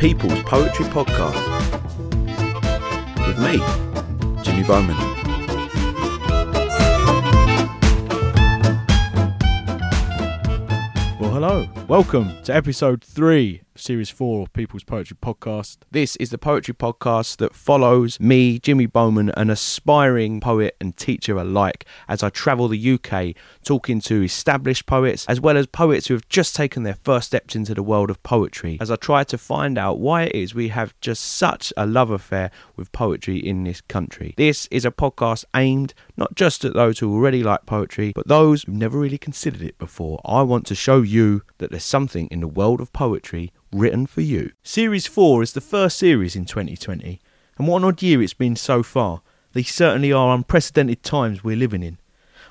People's Poetry Podcast with me, Jimmy Bowman. Well, hello. Welcome to episode three Series 4 of People's Poetry Podcast. This is the poetry podcast that follows me, Jimmy Bowman, an aspiring poet and teacher alike, as I travel the UK talking to established poets as well as poets who have just taken their first steps into the world of poetry, as I try to find out why it is we have just such a love affair with poetry in this country. This is a podcast aimed not just at those who already like poetry, but those who've never really considered it before. I want to show you that there's something in the world of poetry written for you. Series 4 is the first series in 2020, and what an odd year it's been so far. These certainly are unprecedented times we're living in.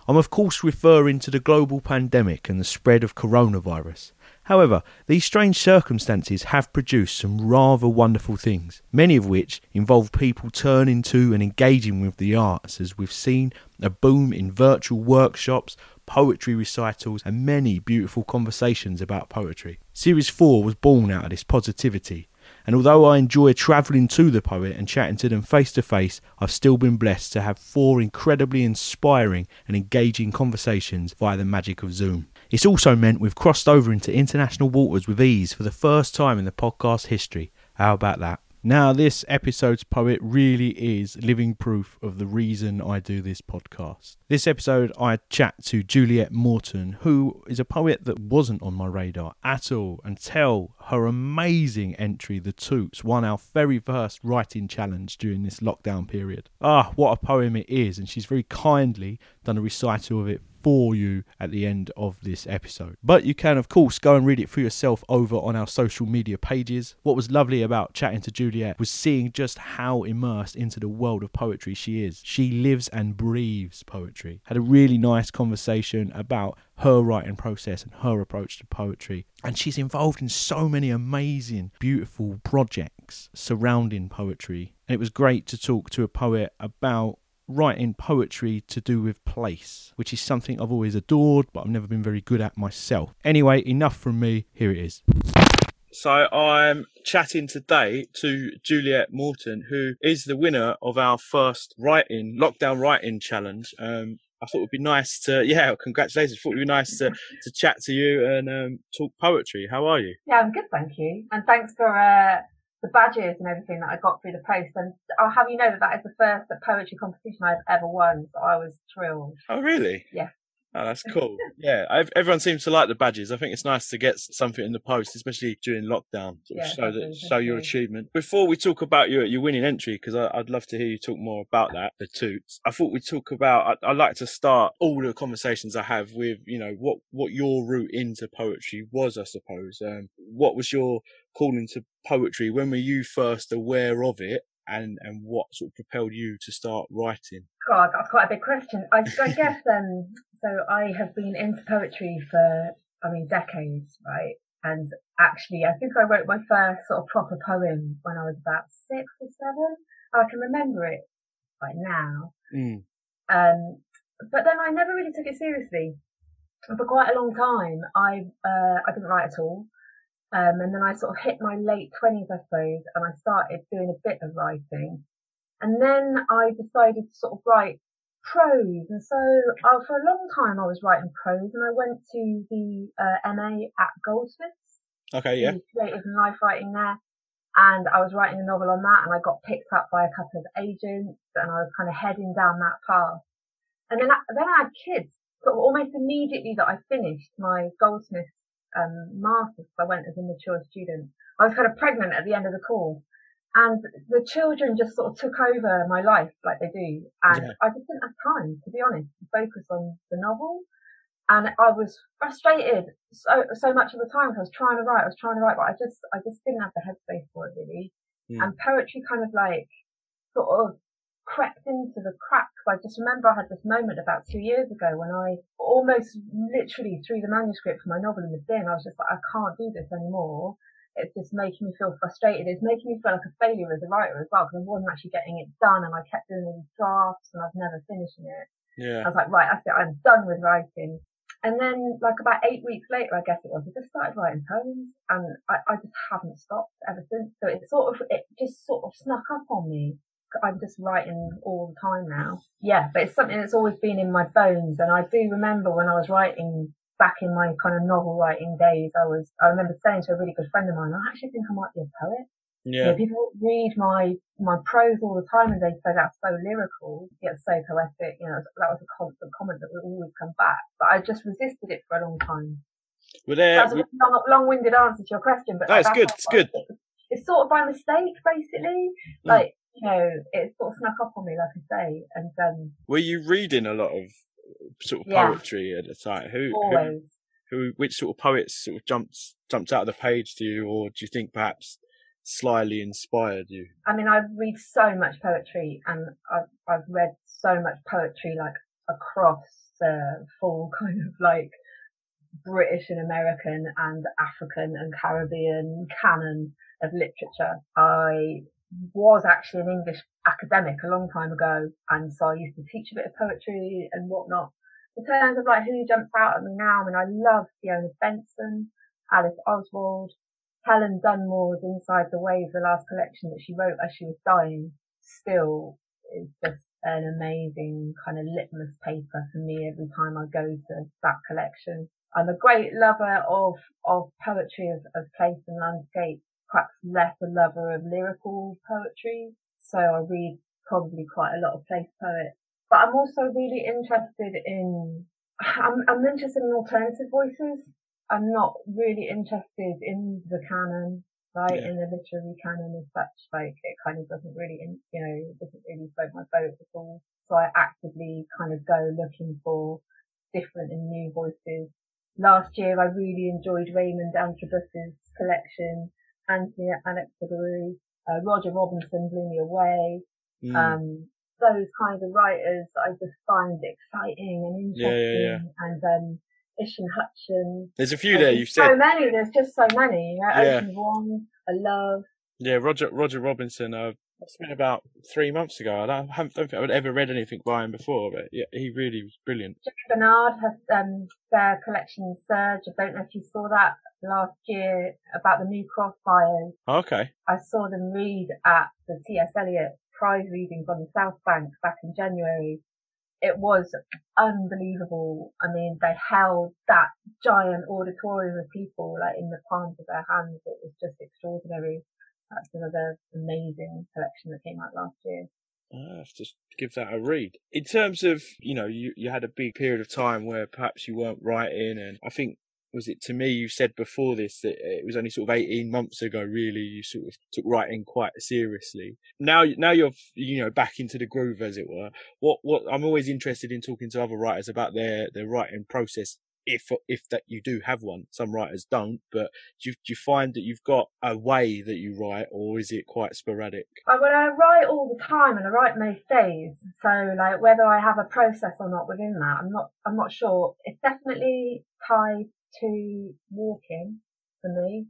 I'm, of course, referring to the global pandemic and the spread of coronavirus. However, these strange circumstances have produced some rather wonderful things, many of which involve people turning to and engaging with the arts, as we've seen a boom in virtual workshops, poetry recitals, and many beautiful conversations about poetry. Series 4 was born out of this positivity, and although I enjoy travelling to the poet and chatting to them face to face, I've still been blessed to have four incredibly inspiring and engaging conversations via the magic of Zoom. It's also meant we've crossed over into international waters with ease for the first time in the podcast history. How about that? Now, this episode's poet really is living proof of the reason I do this podcast. This episode, I chat to Juliet Morton, who is a poet that wasn't on my radar at all until her amazing entry, The Toots, won our very first writing challenge during this lockdown period. Ah, what a poem it is, and she's very kindly done a recital of it for you at the end of this episode. But you can, of course, go and read it for yourself over on our social media pages. What was lovely about chatting to Juliet was seeing just how immersed into the world of poetry she is. She lives and breathes poetry. Had a really nice conversation about her writing process and her approach to poetry. And she's involved in so many amazing, beautiful projects surrounding poetry. And it was great to talk to a poet about writing poetry to do with place, which is something I've always adored, but I've never been very good at myself. Anyway, enough from me. Here it is. So I'm chatting today to Juliet Morton, who is the winner of our first writing lockdown writing challenge. Um, I thought it would be nice to, yeah, congratulations. I thought it would be nice to, to chat to you and um, talk poetry. How are you? Yeah, I'm good, thank you. And thanks for uh, the badges and everything that I got through the post. And I'll have you know that that is the first poetry competition I've ever won. So I was thrilled. Oh, really? Yeah. Oh, that's cool. yeah, I've, everyone seems to like the badges. I think it's nice to get something in the post, especially during lockdown, to Yeah, show that show your achievement. Before we talk about your your winning entry, because I'd love to hear you talk more about that, the toots. I thought we'd talk about. I, I like to start all the conversations I have with you know what what your route into poetry was. I suppose. Um, what was your calling to poetry? When were you first aware of it? And, and what sort of propelled you to start writing? God, that's quite a big question. I, I guess um, so. I have been into poetry for, I mean, decades, right? And actually, I think I wrote my first sort of proper poem when I was about six or seven. I can remember it right now. Mm. Um, but then I never really took it seriously. And For quite a long time, I uh, I didn't write at all. Um, and then I sort of hit my late twenties, I suppose, and I started doing a bit of writing. And then I decided to sort of write prose. And so uh, for a long time, I was writing prose, and I went to the uh, MA at Goldsmiths Okay, yeah. creative and life writing there. And I was writing a novel on that and I got picked up by a couple of agents and I was kind of heading down that path. And then I, then I had kids sort of almost immediately that I finished my Goldsmiths um, master's. I went as a mature student. I was kind of pregnant at the end of the course and the children just sort of took over my life like they do. And Yeah. I just didn't have time, to be honest, to focus on the novel. And I was frustrated so so much of the time. 'cause I was trying to write, I was trying to write, but I just I just didn't have the headspace for it really. Mm. And poetry kind of like sort of crept into the cracks. I just remember I had this moment about two years ago when I almost literally threw the manuscript for my novel in the bin. I was just like, I can't do this anymore. It's just making me feel frustrated. It's making me feel like a failure as a writer as well because I wasn't actually getting it done and I kept doing all these drafts and I was never finishing it. Yeah. I was like, right, that's it. I'm done with writing. And then, like about eight weeks later, I guess it was, I just started writing poems, and I, I just haven't stopped ever since. So it sort of, it just sort of snuck up on me. I'm just writing all the time now. Yeah, but it's something that's always been in my bones, and I do remember when I was writing back in my kind of novel writing days, I was, I remember saying to a really good friend of mine, I actually think I might be a poet. Yeah. people read my my prose all the time and they say that's so lyrical, yet so poetic. You know, that was a constant comment that would always come back. But I just resisted it for a long time. Were there? That's a long, long-winded answer to your question, but that's good. It's good. It's sort of by mistake, basically. Mm. Like you know, it sort of snuck up on me, like I say. And um, were you reading a lot of sort of poetry yeah. at the time? Who, Always. who, who, which sort of poets sort of jumped jumped out of the page to you, or do you think perhaps slyly inspired you? I mean, I read so much poetry and I've, I've read so much poetry like across the full kind of like British and American and African and Caribbean canon of literature. I was actually an English academic a long time ago and so I used to teach a bit of poetry and whatnot. In terms of like who jumps out at me now, I mean, I love Fiona Benson, Alice Oswald, Helen Dunmore's Inside the Waves, the last collection that she wrote as she was dying, still is just an amazing kind of litmus paper for me every time I go to that collection. I'm a great lover of, of poetry of, of place and landscape, perhaps less a lover of lyrical poetry. So I read probably quite a lot of place poets, but I'm also really interested in, I'm, I'm interested in alternative voices. I'm not really interested in the canon, right? Yeah. In the literary canon as such, like it kind of doesn't really, you know, it doesn't really float my boat at all. So I actively kind of go looking for different and new voices. Last year I really enjoyed Raymond Antrobus's collection, Anthony Anaxagorou, uh, Roger Robinson blew me away. Mm. Um, those kinds of writers I just find exciting and interesting yeah, yeah, and um, Isham Hutchins. There's a few there. You've so said so many. There's just so many. You know, yeah. Ocean Vuong, I love. Yeah, Roger Roger Robinson. Uh, it's been about three months ago. I don't, I don't think I would ever read anything by him before, but yeah, he really was brilliant. Jay Bernard has um, their collection Surge. I don't know if you saw that last year about the New Cross fires. Okay. I saw them read at the T.S. Eliot prize readings on the South Bank back in January, it was unbelievable. I mean, they held that giant auditorium of people like in the palms of their hands. It was just extraordinary. That's another amazing collection that came out last year. I have to give that a read. In terms of, you know, you, you had a big period of time where perhaps you weren't writing, and I think was it to me you said before this that uh, it was only sort of 18 months ago really you sort of took writing quite seriously. Now now you're you know back into the groove as it were. What what i'm always interested in talking to other writers about their their writing process if if that you do have one. Some writers don't but do you, do you find that you've got a way that you write or is it quite sporadic? I, well i write all the time and i write most days. So like whether i have a process or not within that i'm not i'm not sure. It's definitely tied to walking for me.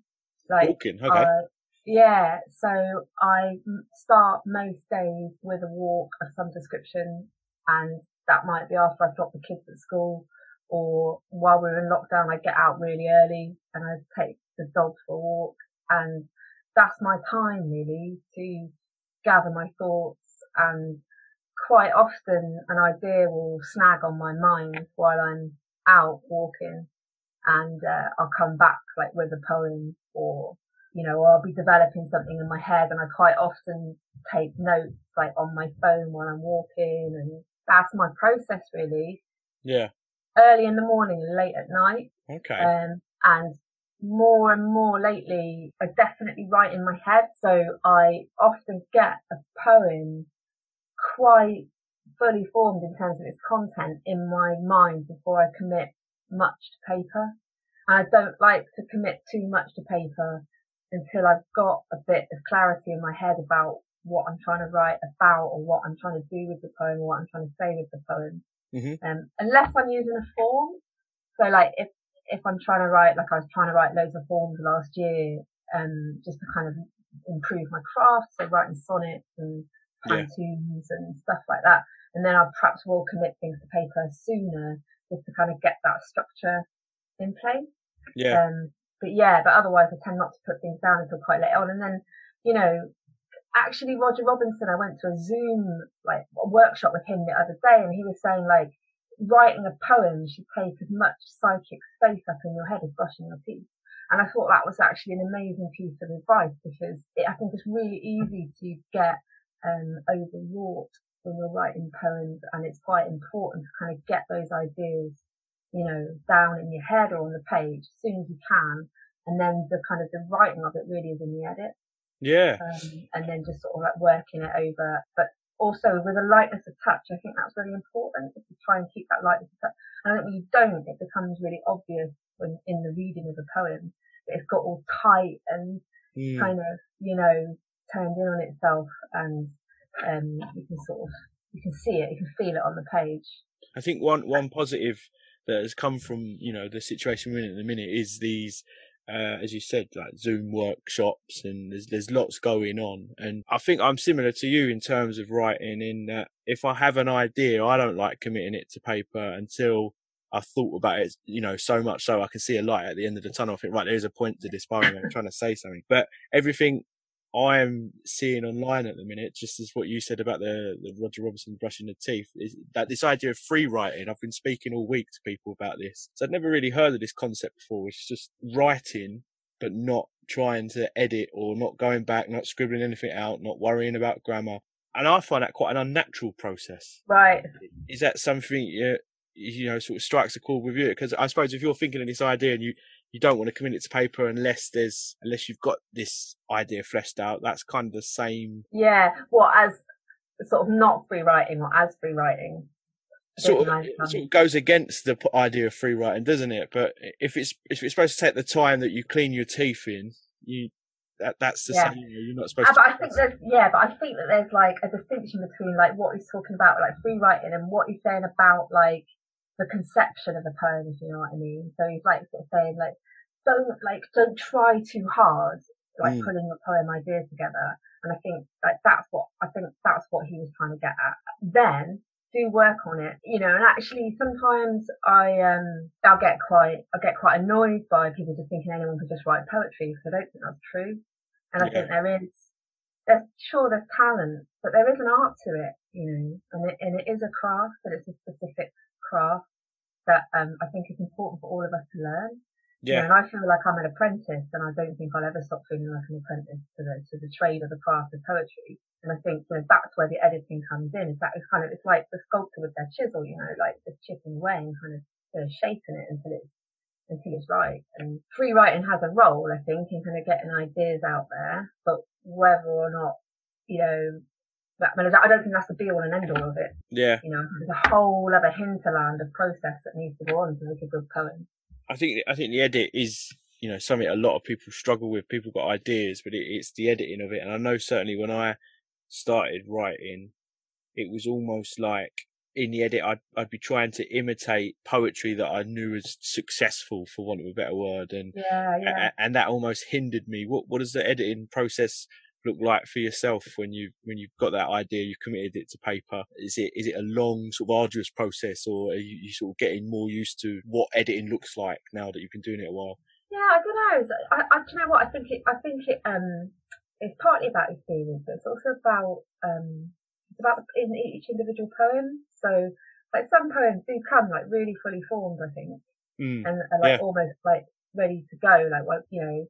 Like, walking, okay. Uh, yeah, so I start most days with a walk of some description, and that might be after I've dropped the kids at school, or while we're in lockdown, I get out really early and I take the dogs for a walk, and that's my time really to gather my thoughts and quite often an idea will snag on my mind while I'm out walking and uh, I'll come back like with a poem or you know, I'll be developing something in my head and I quite often take notes like on my phone while I'm walking and that's my process really. Yeah. Early in the morning and late at night. Okay. Um, and more and more lately, I definitely write in my head. So I often get a poem quite fully formed in terms of its content in my mind before I commit much to paper. I don't like to commit too much to paper until I've got a bit of clarity in my head about what I'm trying to write about or what I'm trying to do with the poem or what I'm trying to say with the poem. Mm-hmm. Um, unless I'm using a form. So like if, if I'm trying to write, like I was trying to write loads of forms last year, um, just to kind of improve my craft. So writing sonnets and yeah. and stuff like that. And then I perhaps will commit things to paper sooner just to kind of get that structure in place. Yeah. Um, but yeah, but otherwise I tend not to put things down until quite late on. And then, you know, actually Roger Robinson, I went to a Zoom like workshop with him the other day, and he was saying like writing a poem should take as much psychic space up in your head as brushing your teeth. And I thought that was actually an amazing piece of advice because it, I think it's really easy to get um, overwrought when you're writing poems, and it's quite important to kind of get those ideas, you know, down in your head or on the page as soon as you can, and then the kind of the writing of it really is in the edit. Yeah. Um, and then just sort of like working it over, but also with a lightness of touch, I think that's really important to try and keep that lightness of touch. And I think when you don't, it becomes really obvious when in the reading of a poem that it's got all tight and mm. kind of, you know, turned in on itself and um, you can sort of, you can see it, you can feel it on the page. I think one, one positive that has come from, you know, the situation we're in at the minute is these uh, as you said, like Zoom workshops, and there's there's lots going on. And I think I'm similar to you in terms of writing. In that, if I have an idea, I don't like committing it to paper until I've thought about it. You know, so much so I can see a light at the end of the tunnel. I think right, there's a point to this poem. I'm trying to say something, but everything I'm seeing online at the minute, just as what you said about the, the Roger Robinson brushing the teeth, is that this idea of free writing. I've been speaking all week to people about this. So I'd never really heard of this concept before. It's just writing, but not trying to edit or not going back, not scribbling anything out, not worrying about grammar. And I find that quite an unnatural process. Right. Is that something you, you know, sort of strikes a chord with you? Because I suppose if you're thinking of this idea and you, you don't want to commit it to paper unless there's unless you've got this idea fleshed out. That's kind of the same. Yeah, well, as sort of not free writing or as free writing. Sort of, sort of goes against the idea of free writing, doesn't it? But if it's if it's supposed to take the time that you clean your teeth in, you that that's the yeah. same. You're not supposed. Uh, to. But I think there's yeah, but I think that there's like a distinction between like what he's talking about, like free writing, and what he's saying about like the conception of a poem, if you know what I mean. So he's like sort of saying like, don't like, don't try too hard, like mm. pulling your poem idea together. And I think like that's what, I think that's what he was trying to get at. Then do work on it, you know, and actually sometimes I, um, I'll get quite, I get quite annoyed by people just thinking anyone could just write poetry because I don't think that's true. And I yeah. think there is, there's sure there's talent, but there is an art to it, you know, and it, and it is a craft, but it's a specific craft that um, I think is important for all of us to learn. Yeah. You know, and I feel like I'm an apprentice, and I don't think I'll ever stop feeling like an apprentice to the to the trade or the craft of poetry. And I think you know, that's where the editing comes in. Is that it's kind of it's like the sculptor with their chisel, you know, like just chipping away and kind of you know, shaping it until it's until it's right. And free writing has a role, I think, in kind of getting ideas out there, but whether or not you know I mean, I don't think that's the be all and end all of it. Yeah. You know, there's a whole other hinterland of process that needs to go on to make a good poem. I think I think the edit is you know something a lot of people struggle with. People got ideas, but it, it's the editing of it. And I know certainly when I started writing, it was almost like in the edit I'd I'd be trying to imitate poetry that I knew was successful, for want of a better word, and yeah, yeah. and that almost hindered me. What what does the editing process look like for yourself when you when you've got that idea, you've committed it to paper? Is it is it a long sort of arduous process, or are you, you sort of getting more used to what editing looks like now that you've been doing it a while? Yeah, I don't know. I, I do you know what I think. It I think it um it's partly about experience, but it's also about um it's about in each individual poem. So like some poems do come like really fully formed, I think, mm, and, like yeah. almost like ready to go. Like well, you know,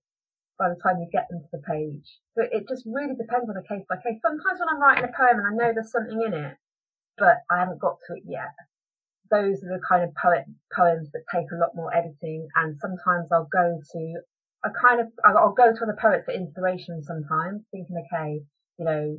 by the time you get them to the page. But it just really depends on a case by case. Sometimes when I'm writing a poem and I know there's something in it, but I haven't got to it yet. Those are the kind of poet, poems that take a lot more editing and sometimes I'll go to a kind of, I'll go to other poets for inspiration sometimes thinking, okay, you know,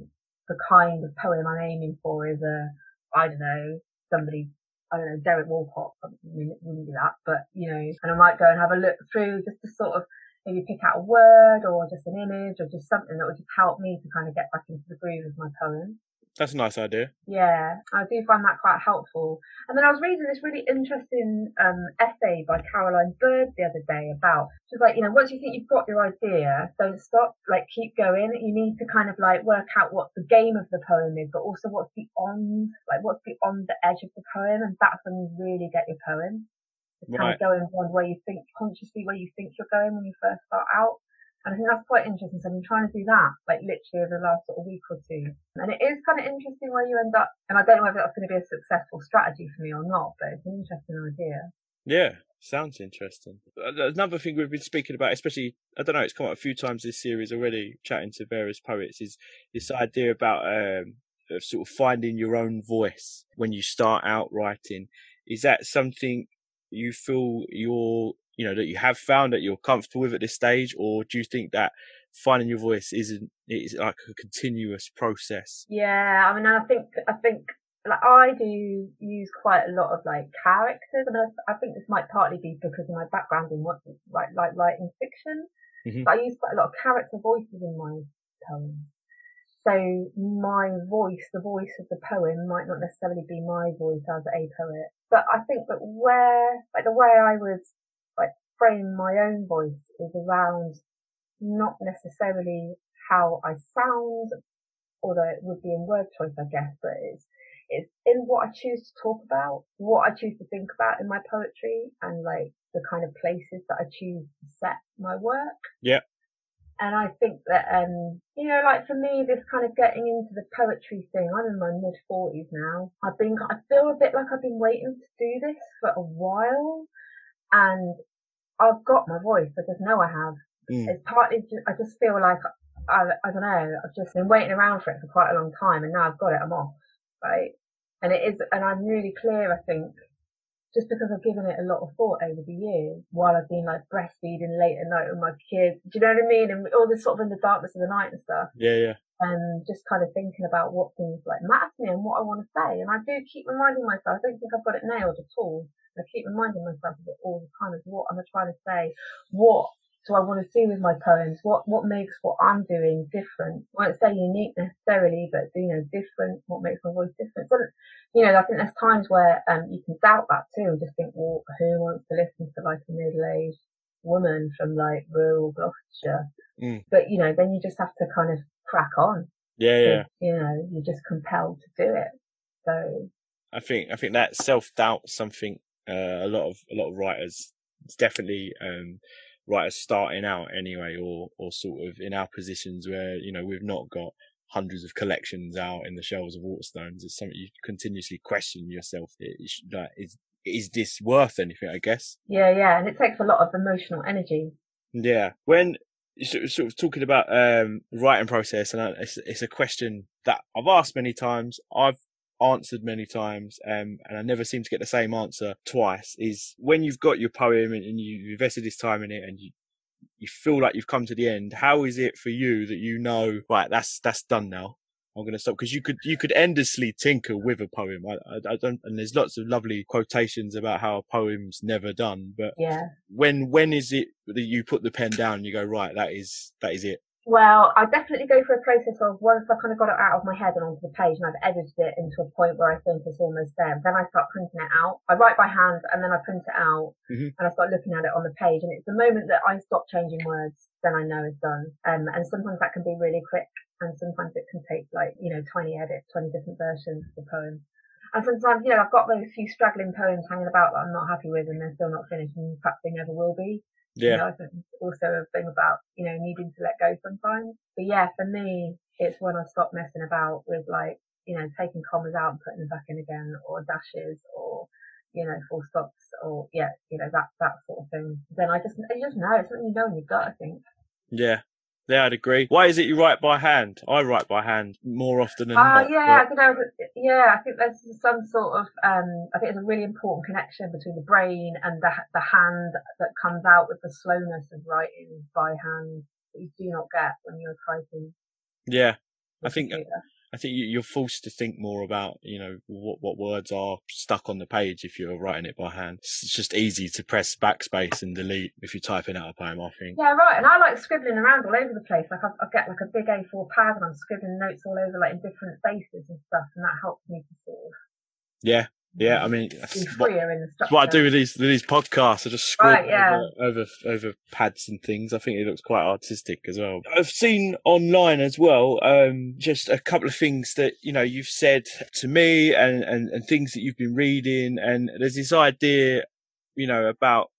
the kind of poem I'm aiming for is a, I don't know, somebody I don't know, Derek Walcott, I mean, wouldn't do that, but you know, and I might go and have a look through just to sort of maybe pick out a word or just an image or just something that would just help me to kind of get back into the groove of my poem. That's a nice idea. Yeah, I do find that quite helpful. And then I was reading this really interesting um, essay by Caroline Bird the other day about, she's like, you know, once you think you've got your idea, don't stop, like keep going. You need to kind of like work out what the game of the poem is, but also what's beyond, like what's beyond the edge of the poem. And that's when you really get your poem. It's right. kind of going beyond where you think, consciously where you think you're going when you first start out. And I think that's quite interesting. So I've been trying to do that, like literally over the last sort of week or two. And it is kind of interesting where you end up, and I don't know whether that's going to be a successful strategy for me or not, but it's an interesting idea. Yeah, sounds interesting. Another thing we've been speaking about, especially, I don't know, it's come up a few times this series already, chatting to various poets, is this idea about um, of sort of finding your own voice when you start out writing. Is that something you feel you're you know that you have found that you're comfortable with at this stage, or do you think that finding your voice isn't is like a continuous process? Yeah, I mean, I think I think like I do use quite a lot of like characters, and I, I think this might partly be because of my background in what like like writing fiction. Mm-hmm. But I use quite a lot of character voices in my poems. So my voice, the voice of the poem, might not necessarily be my voice as a poet. But I think that where, like the way I would like frame my own voice is around not necessarily how I sound, although it would be in word choice, I guess, but it's, it's in what I choose to talk about, what I choose to think about in my poetry and like the kind of places that I choose to set my work. Yeah. And I think that, um, you know, like for me, this kind of getting into the poetry thing, I'm in my mid forties now. I've been, I feel a bit like I've been waiting to do this for a while. And I've got my voice. I just know I have. Mm. It's partly, just, I just feel like, I, I don't know, I've just been waiting around for it for quite a long time and now I've got it, I'm off, right? And it is, and I'm really clear, I think, just because I've given it a lot of thought over the years while I've been like breastfeeding late at night with my kids. Do you know what I mean? And all this sort of in the darkness of the night and stuff. Yeah, yeah. And just kind of thinking about what things like matter to me and what I want to say. And I do keep reminding myself, I don't think I've got it nailed at all. I keep reminding myself of it all the time. Is what am I trying to say? What do I want to see with my poems? What what makes what I'm doing different? I won't say unique necessarily, but you know, different. What makes my voice different? So, you know, I think there's times where um you can doubt that too, and just think, well, who wants to listen to like a middle-aged woman from like rural Gloucestershire? Mm. But you know, then you just have to kind of crack on. Yeah, yeah. You know, you're just compelled to do it. So I think I think that self doubt something uh, a lot of a lot of writers, it's definitely um, writers starting out anyway, or or sort of in our positions where you know we've not got hundreds of collections out in the shelves of Waterstones. It's something you continuously question yourself. Like, is is this worth anything? I guess. Yeah, yeah, and it takes a lot of emotional energy. Yeah, when you're sort of talking about um, writing process, and it's, it's a question that I've asked many times. I've answered many times, um, and I never seem to get the same answer twice, is when you've got your poem and, and you invested this time in it and you, you feel like you've come to the end, how is it for you that you know, right, that's, that's done now. I'm going to stop because you could you could endlessly tinker with a poem. I, I, I, don't, and there's lots of lovely quotations about how a poem's never done. But yeah, when when is it that you put the pen down and you go right? That is that is it. Well, I definitely go through a process of once I kind of got it out of my head and onto the page and I've edited it into a point where I think it's almost there. Then I start printing it out. I write by hand and then I print it out mm-hmm. and I start looking at it on the page. And it's the moment that I stop changing words, then I know it's done. Um, and sometimes that can be really quick and sometimes it can take like, you know, 20 edits, 20 different versions of the poem. And sometimes, you know, I've got those few straggling poems hanging about that I'm not happy with and they're still not finished and perhaps they never will be. Yeah. You know, I think also a thing about, you know, needing to let go sometimes. But yeah, for me, it's when I stop messing about with like, you know, taking commas out and putting them back in again or dashes or, you know, full stops or yeah, you know, that, that sort of thing. Then I just, I just know it's something you know in your gut, I think. Yeah. Yeah, I'd agree. Why is it you write by hand? I write by hand more often than uh, not. Yeah, I know. Yeah, I think there's some sort of. Um, I think there's a really important connection between the brain and the the hand that comes out with the slowness of writing by hand that you do not get when you're typing. Yeah, I think I think you're forced to think more about, you know, what, what words are stuck on the page if you're writing it by hand. It's just easy to press backspace and delete if you're typing out a poem, I think. Yeah, right. And I like scribbling around all over the place. Like I, I get like a big A4 pad and I'm scribbling notes all over like in different spaces and stuff. And that helps me to sort of yeah, yeah, I mean, that's what, that's what, I do with these with these podcasts. I just scroll right, yeah. over, over, over pads and things. I think it looks quite artistic as well. I've seen online as well, um, just a couple of things that you know you've said to me, and, and and things that you've been reading, and there's this idea, you know, about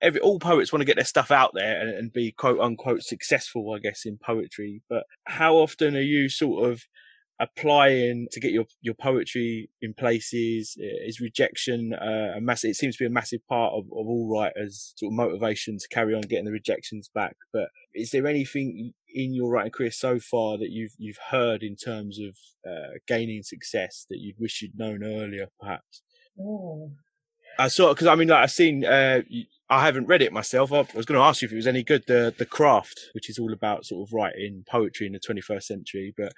every all poets want to get their stuff out there and, and be quote unquote successful, I guess, in poetry. But how often are you sort of applying to get your your poetry in places is rejection uh, a massive it seems to be a massive part of, of all writers sort of motivation to carry on getting the rejections back but is there anything in your writing career so far that you've you've heard in terms of uh, gaining success that you'd wish you'd known earlier perhaps oh. I saw because I mean like I've seen uh, I haven't read it myself. I was going to ask you if it was any good. The the craft, which is all about sort of writing poetry in the 21st century. But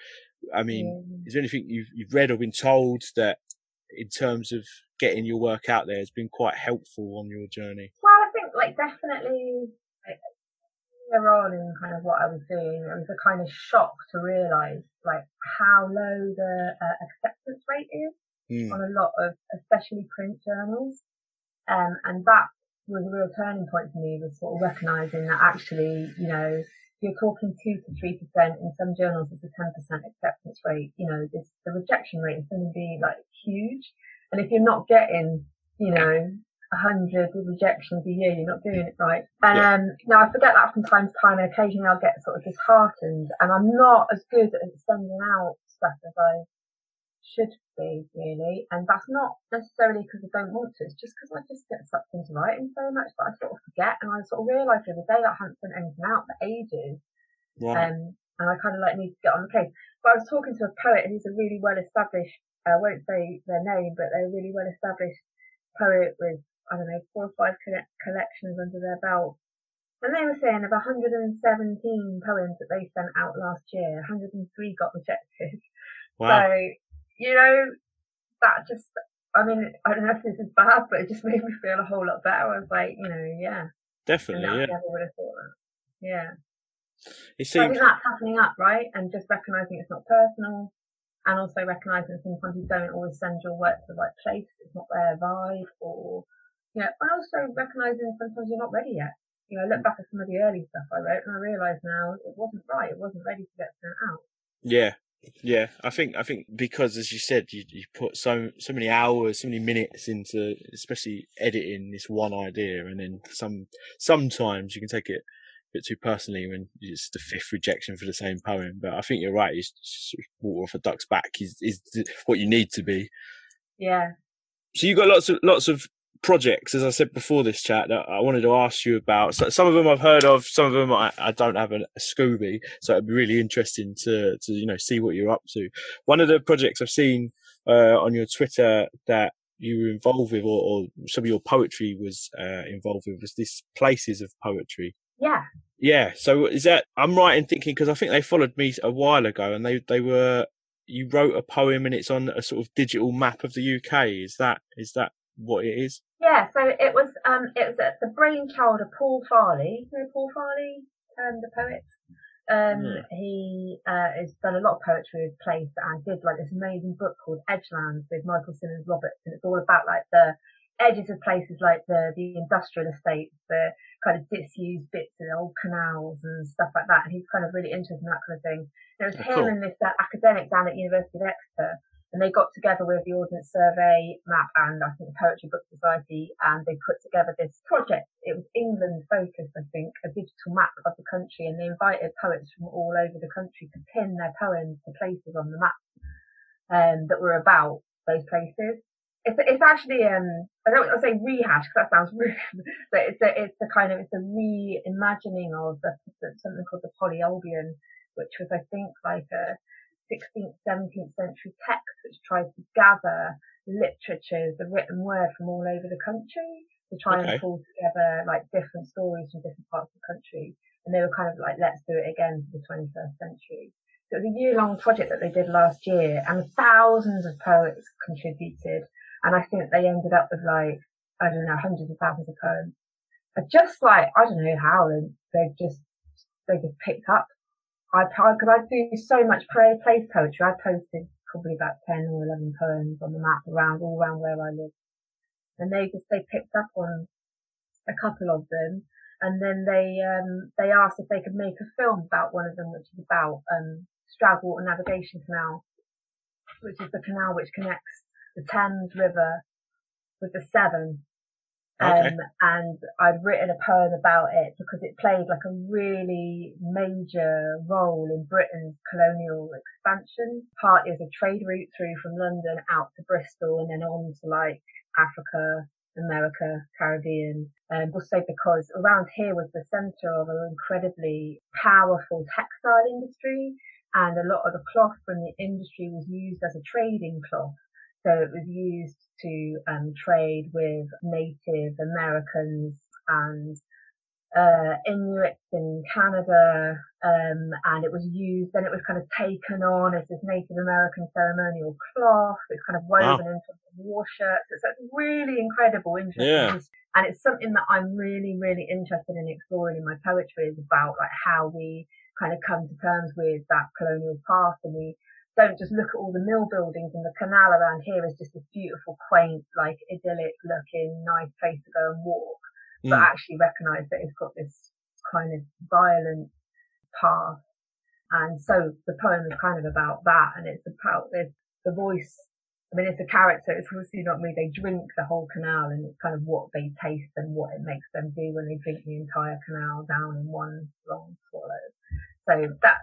I mean, yeah. is there anything you've you've read or been told that, in terms of getting your work out there, has been quite helpful on your journey? Well, I think like definitely like, earlier on in kind of what I was doing, it was a kind of shock to realise like how low the uh, acceptance rate is mm. on a lot of, especially print journals. Um, and that was a real turning point for me was sort of recognizing that actually, you know, you're talking two to three percent in some journals it's a ten percent acceptance rate. You know, this the rejection rate is going to be like huge. And if you're not getting, you know, a hundred rejections a year, you're not doing it right. And yeah. um, now I forget that from time to time and occasionally I'll get sort of disheartened and I'm not as good at sending out stuff as I should be really, and that's not necessarily because I don't want to. It's just because I just get sucked into writing so much that I sort of forget, and I sort of realised the other day I hadn't sent anything out for ages, yeah. um, and I kind of like need to get on the case. But I was talking to a poet who's a really well established. I won't say their name, but they're a really well established poet with I don't know four or five collections under their belt. And they were saying of 117 poems that they sent out last year, 103 got rejected. Wow. So you know, that just, I mean, I don't know if this is bad, but it just made me feel a whole lot better. I was like, you know, yeah. Definitely, yeah. I never would have thought that. Yeah. It seems... I think that's happening up, right? And just recognizing it's not personal and also recognizing sometimes you don't always send your work to the right place. It's not their vibe or, you know, and also recognizing sometimes you're not ready yet. You know, I look back at some of the early stuff I wrote and I realise now it wasn't right. It wasn't ready to get sent out. Yeah, yeah, I think I think because as you said, you you put so so many hours, so many minutes into especially editing this one idea, and then some sometimes you can take it a bit too personally when it's the fifth rejection for the same poem. But I think you're right. It's water off a duck's back is is what you need to be. Yeah. So you got lots of lots of projects, as I said before this chat, that I wanted to ask you about. So, some of them I've heard of, some of them I, I don't have a, a, Scooby, so it'd be really interesting to to you know see what you're up to. One of the projects I've seen uh, on your Twitter that you were involved with, or, or some of your poetry was uh, involved with, was this places of poetry. Yeah. Yeah. So is that I'm right in thinking because I think they followed me a while ago, and they they were you wrote a poem and it's on a sort of digital map of the UK. Is that is that what it is? Yeah, so it was um it was the brainchild of Paul Farley. You know Paul Farley, um, the poet. Um, yeah. he uh, has done a lot of poetry with Place and did like this amazing book called Edgelands with Michael Symmons Roberts, and it's all about like the edges of places like the the industrial estates, the kind of disused bits of old canals and stuff like that. And he's kind of really interested in that kind of thing. And it was him cool. and this uh, academic down at University of Exeter and they got together with the Ordnance Survey, MAP, and I think the Poetry Book Society, and they put together this project. It was England focused, I think, a digital map of the country, and they invited poets from all over the country to pin their poems to places on the map um, that were about those places. It's, it's actually um I don't want to say rehash because that sounds rude, but it's a, it's the kind of it's a reimagining of the, something called the Poly-Olbion, which was I think like a 16th, 17th century text which tried to gather literatures, the written word from all over the country to try okay. and pull together like different stories from different parts of the country. And they were kind of like, let's do it again for the 21st century. So it was a year long project that they did last year and thousands of poets contributed. And I think they ended up with like, I don't know, hundreds of thousands of poems. But just like, I don't know how they just, they just picked up. I, cause I do so much prayer place poetry. I posted probably about 10 or 11 poems on the map around, all around where I live. And they just, they picked up on a couple of them and then they um, they asked if they could make a film about one of them, which is about um, Stroudwater Navigation Canal, which is the canal which connects the Thames River with the Severn. Okay. Um, and I'd written a poem about it because it played like a really major role in Britain's colonial expansion, partly as a trade route through from London out to Bristol and then on to like Africa, America, Caribbean, um, also because around here was the center of an incredibly powerful textile industry and a lot of the cloth from the industry was used as a trading cloth. So it was used to um, trade with Native Americans and uh, Inuits in Canada, um, and it was used. Then it was kind of taken on as this Native American ceremonial cloth. It's kind of woven wow. into war shirts. It's like really incredible, interesting, yeah. and it's something that I'm really, really interested in exploring in my poetry. Is about like how we kind of come to terms with that colonial past, and we don't just look at all the mill buildings and the canal around here is just this beautiful, quaint, like idyllic looking, nice place to go and walk mm. but actually recognise that it's got this kind of violent past. And so the poem is kind of about that, and it's about this, the voice. I mean, it's a character. It's obviously not me. They drink the whole canal, and it's kind of what they taste and what it makes them do when they drink the entire canal down in one long swallow. So that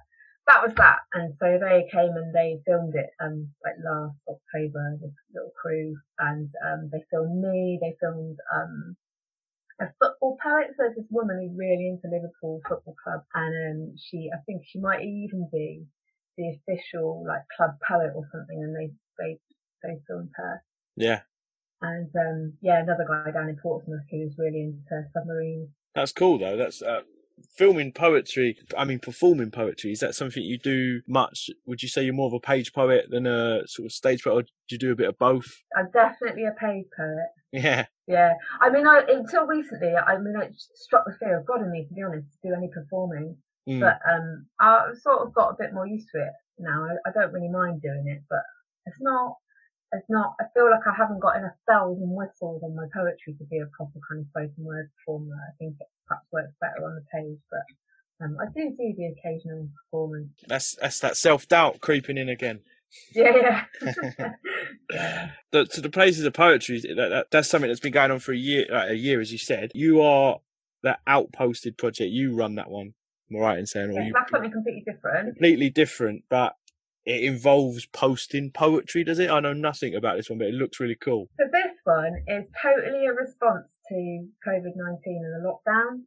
that was that. And so they came and they filmed it um like last October, this little crew, and um they filmed me. They filmed um a football poet. So there's this woman who's really into Liverpool Football Club, and um, she, I think she might even be the official like club poet or something, and they they they filmed her. Yeah. And um, yeah, another guy down in Portsmouth who's really into submarines. That's cool though. That's uh, filming poetry. I mean, performing poetry. Is that something you do much? Would you say you're more of a page poet than a sort of stage poet, or do you do a bit of both? I'm definitely a page poet. Yeah. Yeah. I mean, I, until recently, I mean, it struck the fear of God in me, to be honest, to do any performing. Mm. But um, I've sort of got a bit more used to it now. I, I don't really mind doing it, but it's not, it's not, I feel like I haven't got enough bells and whistles on my poetry to be a proper kind of spoken word performer. I think perhaps works better on the page, but um, I do do the occasional performance. That's, that's that self doubt creeping in again. Yeah, yeah. The, to the places of poetry, that, that, that's something that's been going on for a year, like a year, as you said. You are that outposted project. You run that one. Am I right in saying? Or yeah, you, that's something completely different. Completely different, but it involves posting poetry, does it? I know nothing about this one, but it looks really cool. So this one is totally a response to COVID-19 and the lockdown.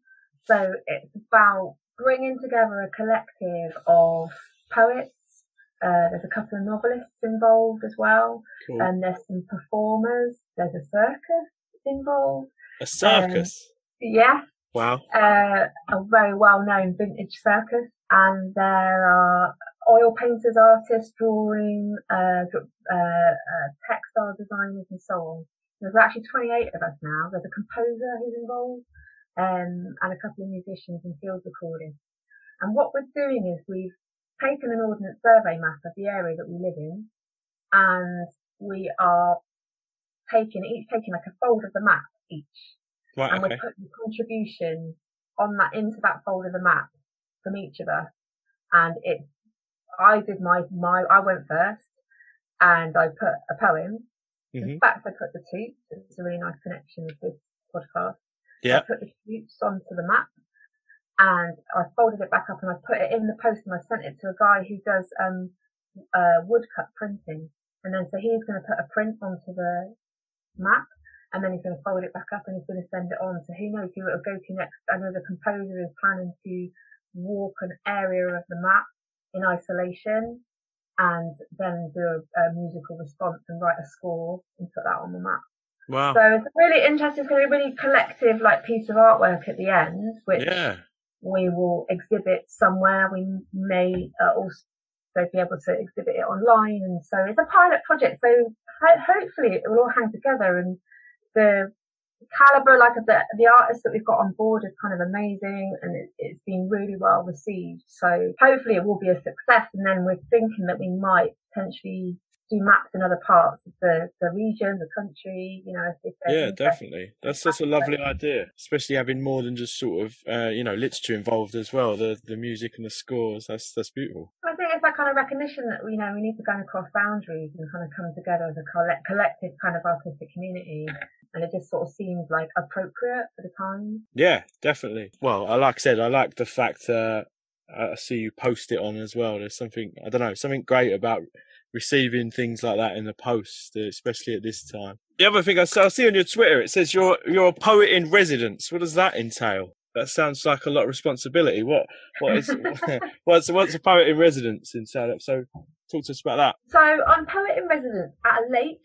So it's about bringing together a collective of poets, uh, there's a couple of novelists involved as well, cool. and there's some performers. There's a circus involved. A circus. Um, yeah. Wow. Uh, a very well-known vintage circus, and there are oil painters, artists, drawing, uh, uh, uh, textile designers, and so on. There's actually 28 of us now. There's a composer who's involved, um, and a couple of musicians and field recordings. And what we're doing is we've taken an ordnance survey map of the area that we live in, and we are taking each taking like a fold of the map each, right, and okay. we're putting contribution on that into that fold of the map from each of us, and it's I did my my I went first, and I put a poem. Mm-hmm. In fact, I put the toots. It's a really nice connection with this podcast. Yeah. I put the toots onto the map and I folded it back up and I put it in the post and I sent it to a guy who does um uh, woodcut printing. And then so he's going to put a print onto the map and then he's going to fold it back up and he's going to send it on. So who knows who it'll go to next. I know the composer is planning to walk an area of the map in isolation and then do a, a musical response and write a score and put that on the map. Wow. So it's a really interesting, it's going to be a really collective like piece of artwork at the end, which yeah we will exhibit somewhere. We may uh, also be able to exhibit it online. And so it's a pilot project. So ho- hopefully it will all hang together and the caliber, like the, the artists that we've got on board is kind of amazing and it, it's been really well received. So hopefully it will be a success. And then we're thinking that we might potentially do maps in other parts of the, the region, the country, you know. If yeah, definitely. That's such a lovely idea, especially having more than just sort of, uh, you know, literature involved as well, the the music and the scores. That's that's beautiful. I think it's that kind of recognition that, you know, we need to go across boundaries and kind of come together as a collect- collective kind of artistic community. And it just sort of seemed like appropriate for the time. Yeah, definitely. Well, I like I said, I like the fact uh, I see you post it on as well. There's something I don't know, something great about receiving things like that in the post, especially at this time. The other thing I see, I see on your Twitter, it says you're you're a poet in residence. What does that entail? That sounds like a lot of responsibility. What what is what's what's a poet in residence in entail? So talk to us about that. So I'm poet in residence at a lake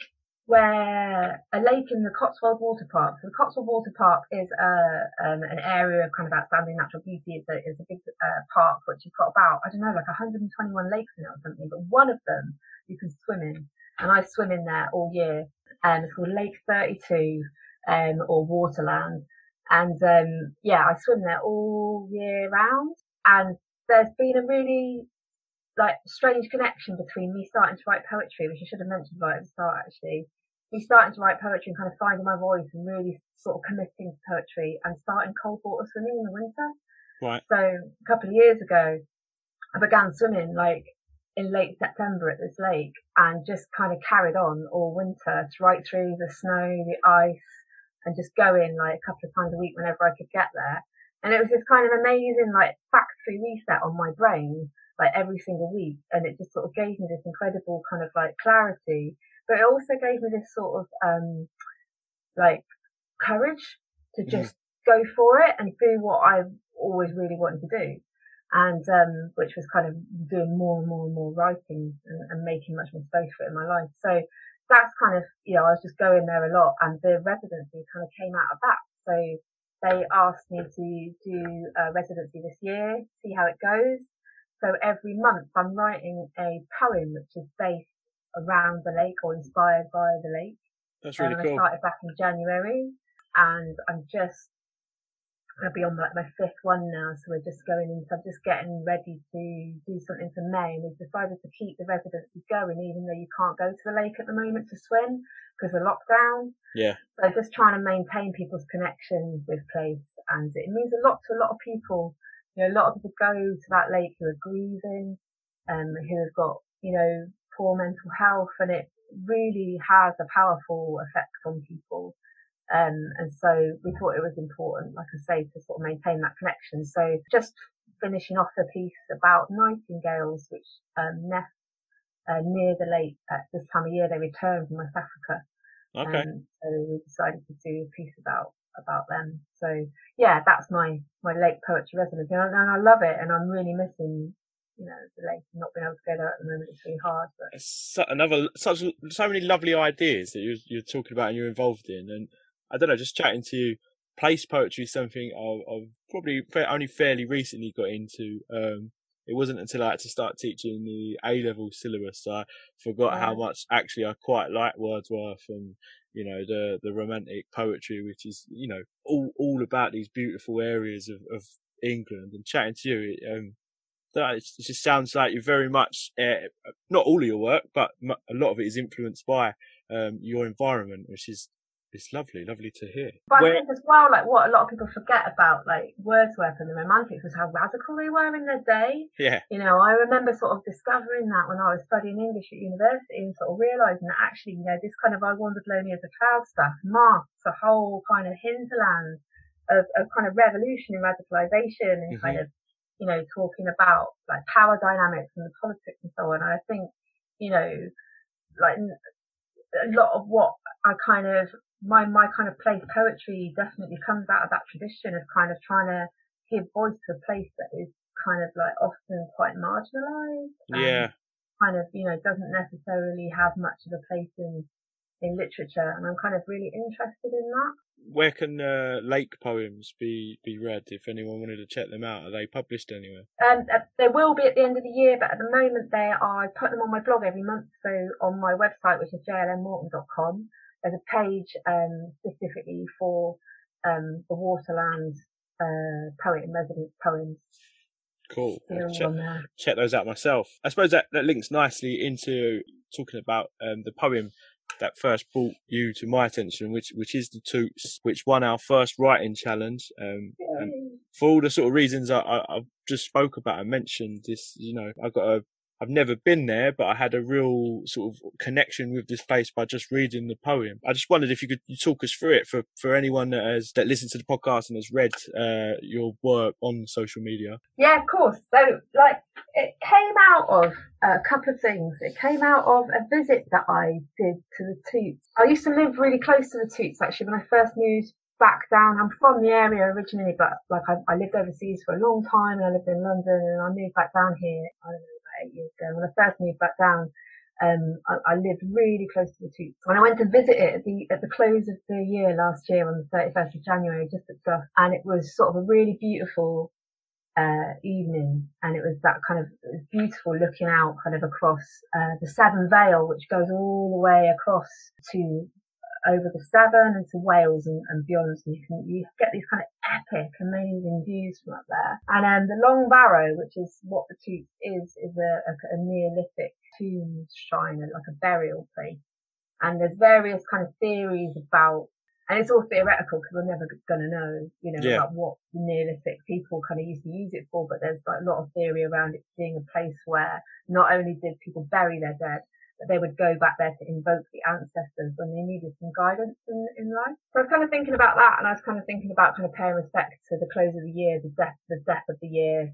where a lake in the Cotswold Water Park. So the Cotswold Water Park is uh, um, an area of kind of outstanding natural beauty. It's a, it's a big uh, park which has got about, I don't know, like 121 lakes in it or something, but one of them you can swim in. And I swim in there all year. And it's called Lake 32, um, or Waterland. And, um, yeah, I swim there all year round. And there's been a really, like, strange connection between me starting to write poetry, which I should have mentioned right at the start, actually. Me starting to write poetry and kind of finding my voice and really sort of committing to poetry and starting cold water swimming in the winter. Right. So a couple of years ago, I began swimming like in late September at this lake and just kind of carried on all winter right through the snow, the ice, and just going like a couple of times a week whenever I could get there. And it was this kind of amazing like factory reset on my brain, like every single week. And it just sort of gave me this incredible kind of like clarity, but it also gave me this sort of, um, like courage to mm-hmm. just mm-hmm. go for it and do what I've always really wanted to do and um, which was kind of doing more and more and more writing and, and, making much more space for it in my life. So that's kind of, you know, I was just going there a lot and the residency kind of came out of that. So they asked me to do a residency this year, see how it goes. So every month I'm writing a poem which is based around the lake or inspired by the lake. That's really um, cool. I started back in January and I'm just I'll be on like my fifth one now, so we're just going in. So I'm just getting ready to do something for May, and we've decided to keep the residency going, even though you can't go to the lake at the moment to swim because of lockdown. Yeah. So just trying to maintain people's connection with place, and it means a lot to a lot of people. You know, a lot of people go to that lake who are grieving, um, who have got you know poor mental health, and it really has a powerful effect on people. Um, and so we thought it was important, like I say, to sort of maintain that connection. So just finishing off a piece about nightingales, which um, nest uh, near the lake at this time of year. They return from West Africa. Okay. Um, so we decided to do a piece about about them. So yeah, that's my my lake poetry residence, and I, and I love it, and I'm really missing you know, the not being able to go there at the moment. It's really hard. But it's another such so many lovely ideas that you're, you're talking about and you're involved in, and I don't know, just chatting to you. Place poetry is something I've, I've probably only fairly recently got into. Um, it wasn't until I had to start teaching the A level syllabus I forgot yeah. how much actually I quite like Wordsworth and you know the the romantic poetry, which is you know all all about these beautiful areas of, of England. And chatting to you, it, um, that it just sounds like you're very much uh, not all of your work, but a lot of it is influenced by um, your environment, which is it's lovely, lovely to hear. But Where... I think as well, like what a lot of people forget about like Wordsworth and the Romantics was how radical they were in their day. Yeah. You know, I remember sort of discovering that when I was studying English at university and sort of realizing that actually, you know, this kind of I wandered lonely as a cloud stuff masks a whole kind of hinterland of, of kind of revolution and radicalization and mm-hmm. kind of, you know, talking about like power dynamics and the politics and so on. And I think, you know, like a lot of what I kind of my my kind of place poetry definitely comes out of that tradition of kind of trying to give voice to a place that is kind of like often quite marginalized. Yeah. Kind of, you know, doesn't necessarily have much of a place in in literature, and I'm kind of really interested in that. Where can uh, Lake poems be be read if anyone wanted to check them out? Are they published anywhere? Um, uh, they will be at the end of the year, but at the moment they are. I put them on my blog every month, so on my website, which is jlmmorton.com, there's a page um, specifically for um, the Waterland uh, poet in residence poems. Cool. Check, check, those out myself. I suppose that, that links nicely into talking about um, the poem that first brought you to my attention, which which is the Toots, which won our first writing challenge. Um, and for all the sort of reasons I, I, I just spoke about, I mentioned this. You know, I got a I've never been there, but I had a real sort of connection with this place by just reading the poem. I just wondered if you could talk us through it for, for anyone that has that listens to the podcast and has read uh, your work on social media. Yeah, of course. So, like, it came out of a couple of things. It came out of a visit that I did to the Toots. I used to live really close to the Toots actually when I first moved back down. I'm from the area originally, but like I, I lived overseas for a long time and I lived in London and I moved back down here. I don't know eight years ago. When I first moved back down, um, I, I, lived really close to the Toots. When I went to visit it at the at the close of the year last year on the 31st of January, just at stuff, and it was sort of a really beautiful uh, evening, and it was that kind of beautiful looking out kind of across uh, the Severn Vale, which goes all the way across to over the Severn and to Wales and, and beyond. So you can you get these kind of epic, amazing views from up there. And um, the Long Barrow, which is what the Toots is, is a, a, a Neolithic tomb shrine, like a burial place. And there's various kind of theories about and it's all theoretical because we're never going to know, you know, yeah. about what the Neolithic people kind of used to use it for. But there's like a lot of theory around it being a place where not only did people bury their dead, they would go back there to invoke the ancestors when they needed some guidance in, in life. So I was kind of thinking about that and I was kind of thinking about kind of paying respect to the close of the year, the death, the death of the year,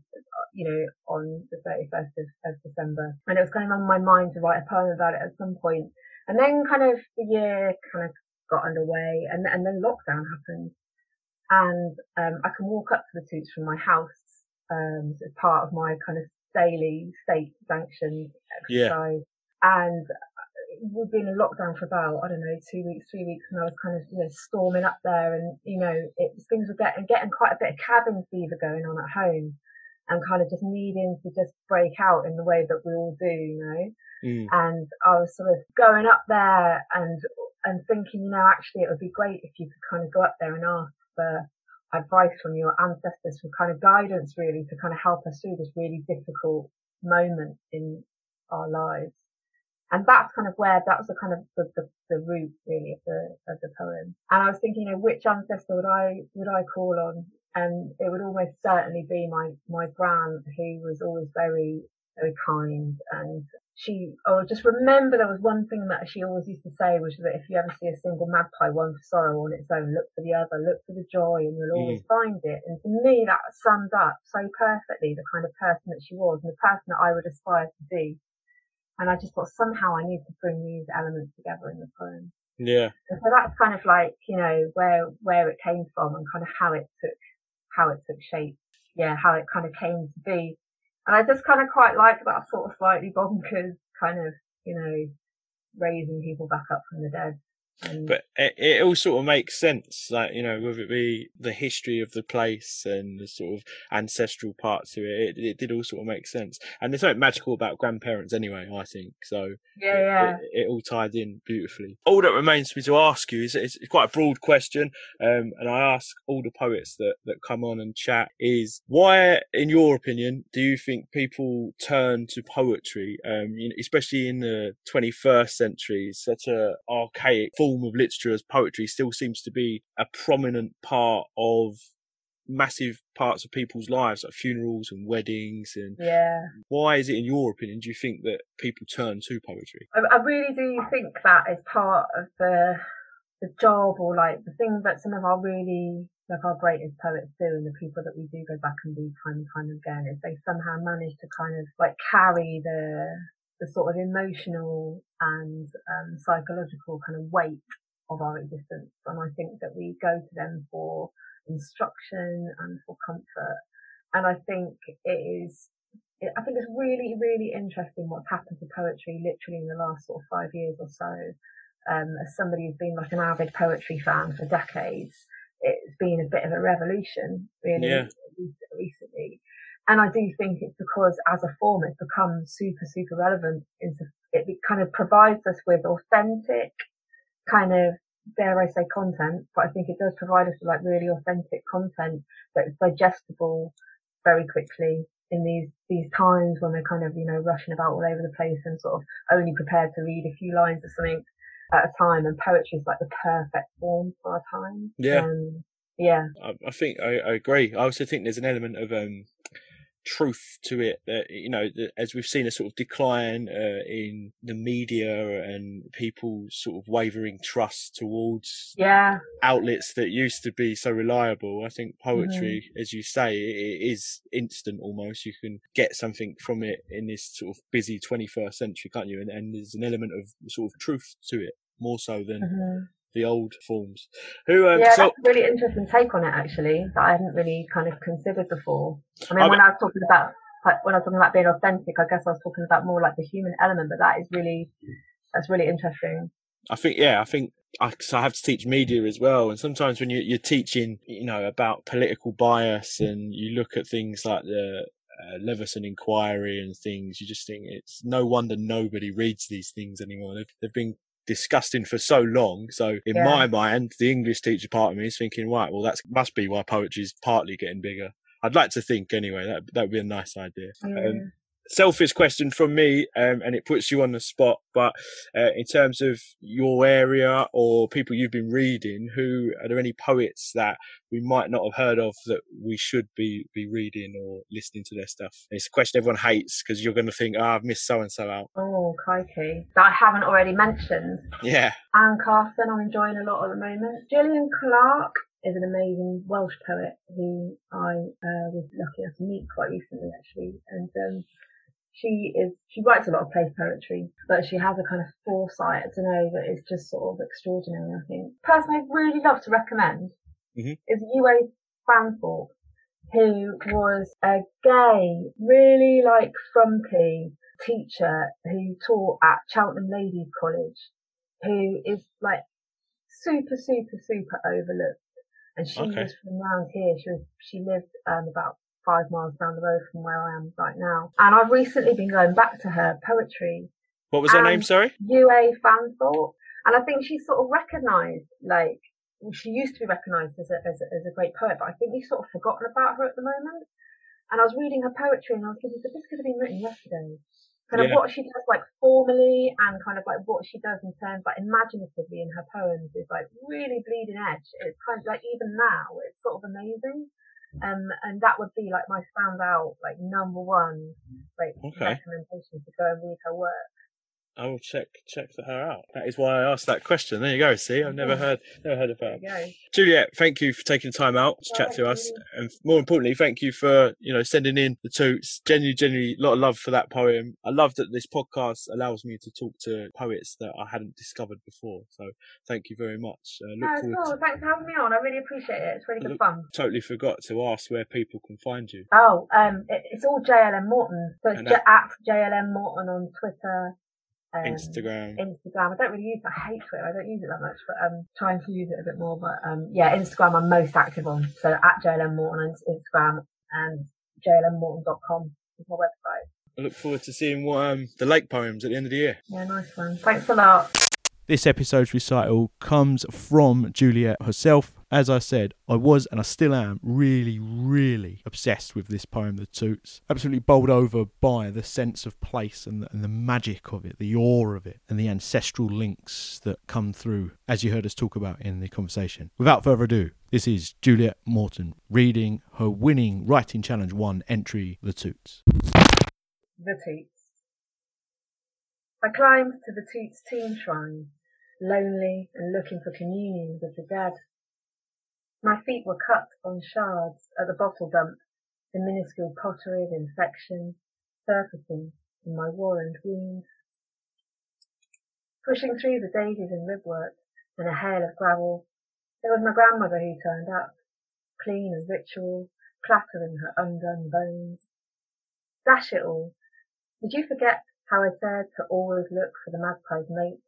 you know, on the 31st of, of December. And it was kind of on my mind to write a poem about it at some point. And then kind of the year kind of got underway and, and then lockdown happened. And, um, I can walk up to the Toots from my house, um, as part of my kind of daily state sanctioned exercise. Yeah and we've been in lockdown for about I don't know two weeks, three weeks, and I was kind of you know storming up there, and you know it things were getting getting quite a bit of cabin fever going on at home, and kind of just needing to just break out in the way that we all do, you know. Mm. And I was sort of going up there and and thinking, you know, actually it would be great if you could kind of go up there and ask for advice from your ancestors, for kind of guidance, really, to kind of help us through this really difficult moment in our lives and that's kind of where that was the kind of the, the, the root really of the of the poem. And I was thinking, you know, which ancestor would I would I call on? And it would almost certainly be my my gran, who was always very very kind and she oh just remember there was one thing that she always used to say which was that if you ever see a single magpie one for sorrow on its own look for the other look for the joy and you'll always mm. find it and to me that summed up so perfectly the kind of person that she was and the person that I would aspire to be and I just thought somehow I need to bring these elements together in the poem. Yeah. And so that's kind of like, you know, where, where it came from and kind of how it took, how it took shape. Yeah, how it kind of came to be. And I just kind of quite like that sort of slightly bonkers kind of, you know, raising people back up from the dead but it, it all sort of makes sense, like you know, whether it be the history of the place and the sort of ancestral parts to it, it, it did all sort of make sense. And there's something magical about grandparents anyway, I think. So yeah, yeah. It, it, all tied in beautifully. All that remains for me to ask you is it's quite a broad question, um, and I ask all the poets that that come on and chat is why, in your opinion, do you think people turn to poetry, um, you know, especially in the 21st century, such a archaic form of literature as poetry still seems to be a prominent part of massive parts of people's lives, like funerals and weddings. And yeah, why is it, in your opinion, do you think that people turn to poetry? I, I really do think that is part of the the job or like the thing that some of our really like our greatest poets do and the people that we do go back and read time and time again is they somehow manage to kind of like carry the the sort of emotional and um, psychological kind of weight of our existence. And I think that we go to them for instruction and for comfort. And I think it is, I think it's really, really interesting what's happened to poetry literally in the last sort of five years or so. um, as somebody who's been like an avid poetry fan for decades, it's been a bit of a revolution, really, yeah. recently. And I do think it's because as a form, it's become super, super relevant. It kind of provides us with authentic kind of, dare I say content, but I think it does provide us with like really authentic content that's digestible very quickly in these, these times when we're kind of, you know, rushing about all over the place and sort of only prepared to read a few lines of something at a time. And poetry is like the perfect form for our time. Yeah. Um, yeah. I, I think I, I, agree. I also think there's an element of, um, truth to it that you know as we've seen a sort of decline uh, in the media and people's sort of wavering trust towards yeah. outlets that used to be so reliable i think poetry mm-hmm. as you say it is instant almost. You can get something from it in this sort of busy 21st century can't you? And, and there's an element of sort of truth to it more so than mm-hmm the old forms. Who? Um, yeah, so, that's a really interesting take on it actually that I hadn't really kind of considered before. I mean, I when I was talking about like, when I was talking about being authentic, I guess I was talking about more like the human element, but that is really that's really interesting. I think yeah, I think I, I have to teach media as well, and sometimes when you, you're teaching, you know, about political bias, and you look at things like the uh, Leveson inquiry and things, you just think it's no wonder nobody reads these things anymore. They've, they've been disgusting for so long. So in yeah. my mind, the English teacher part of me is thinking, right, well, that must be why poetry is partly getting bigger. I'd like to think anyway. That that would be a nice idea. Mm. Um, selfish question from me, um, and it puts you on the spot. But uh, in terms of your area or people you've been reading, who are there any poets that we might not have heard of that we should be be reading or listening to their stuff? And it's a question everyone hates because you're going to think, oh, I've missed so and so out. Oh, crikey. That I haven't already mentioned. Yeah. Anne Carson, I'm enjoying a lot at the moment. Gillian Clarke, is an amazing Welsh poet who I uh, was lucky enough to meet quite recently, actually. And um, she is she writes a lot of place poetry, but she has a kind of foresight, to know, that is just sort of extraordinary, I think. Person I'd really love to recommend mm-hmm. is U.A. Fanthorpe, who was a gay, really like frumpy teacher who taught at Cheltenham Ladies College, who is like super, super, super overlooked. And she okay. was from around here. She was, she lived um, about five miles down the road from where I am right now. And I've recently been going back to her poetry. What was her name, sorry? U.A. Fanthorpe. And I think she's sort of recognised, like, she used to be recognised as a, as, a, as a great poet, but I think we've sort of forgotten about her at the moment. And I was reading her poetry and I was thinking, this could have been written yesterday. Kind of yeah. what she does, like formally, and kind of like what she does in terms, like imaginatively in her poems, is like really bleeding edge. It's kind of like even now, it's sort of amazing. Um, and that would be like my standout, like number one, like okay. recommendation to go and read her work. I will check check her out. That is why I asked that question. There you go. See, I've never heard never heard of her. Juliet, thank you for taking the time out to chat to us, and more importantly, thank you for you know sending in the toots. Genuinely, genuinely, a lot of love for that poem. I love that this podcast allows me to talk to poets that I hadn't discovered before. So thank you very much. Uh, look no, cool. To... Thanks for having me on. I really appreciate it. It's really good look, fun. Totally forgot to ask where people can find you. Oh, um, it, it's all JLM Morton. So it's j- at JLM Morton on Twitter, um, Instagram. Instagram. I don't really use. I hate Twitter. I don't use it that much, but um, trying to use it a bit more. But um, yeah, Instagram I'm most active on. So at JLM Morton on Instagram and jlmmorton.com is my website. I look forward to seeing what um, the lake poems at the end of the year. Yeah, nice one. Thanks a lot. This episode's recital comes from Juliet herself. As I said, I was and I still am really, really obsessed with this poem, The Toots. Absolutely bowled over by the sense of place and the, and the magic of it, the awe of it, and the ancestral links that come through, as you heard us talk about in the conversation. Without further ado, this is Juliet Morton reading her winning Writing Challenge 1 entry, The Toots. The Toots. I climbed to the Toots tomb shrine, lonely and looking for communion with the dead. My feet were cut on shards at the bottle dump, the minuscule pottery of infection surfacing in my warrened wounds. Pushing through the daisies and ribwort and a hail of gravel, it was my grandmother who turned up, clean as ritual, clattering her undone bones. Dash it all! Did you forget how I said to always look for the magpie's mate?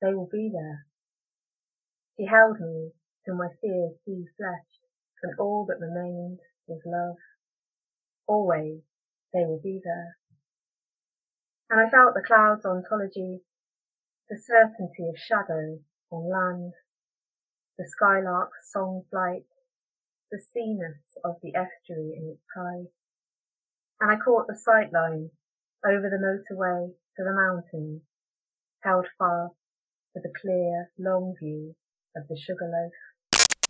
they will be there. She held me till my fears de-fleshed, and all that remained was love. Always they will be there. And I felt the clouds' ontology, the certainty of shadow on land, the skylark's song flight, the seaness of the estuary in its tide. And I caught the sight line over the motorway to the mountains, held fast for the clear, long view of the Sugarloaf.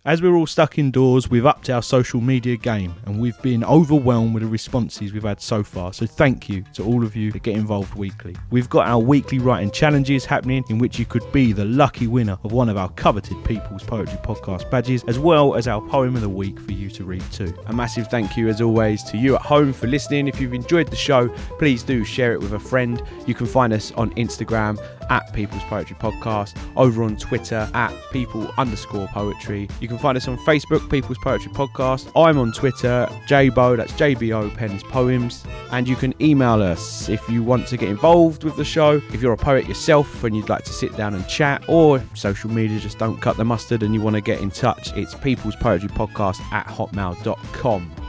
As we're all stuck indoors, we've upped our social media game and we've been overwhelmed with the responses we've had so far. So, thank you to all of you that get involved weekly. We've got our weekly writing challenges happening in which you could be the lucky winner of one of our coveted People's Poetry Podcast badges, as well as our poem of the week for you to read too. A massive thank you, as always, to you at home for listening. If you've enjoyed the show, please do share it with a friend. You can find us on Instagram at People's Poetry Podcast, over on Twitter at people underscore poetry. You can find us on Facebook, People's Poetry Podcast. I'm on Twitter, JBO, that's JBO Pens Poems. And you can email us if you want to get involved with the show, if you're a poet yourself and you'd like to sit down and chat, or if social media just don't cut the mustard and you want to get in touch, it's People's Poetry Podcast at hotmail.com.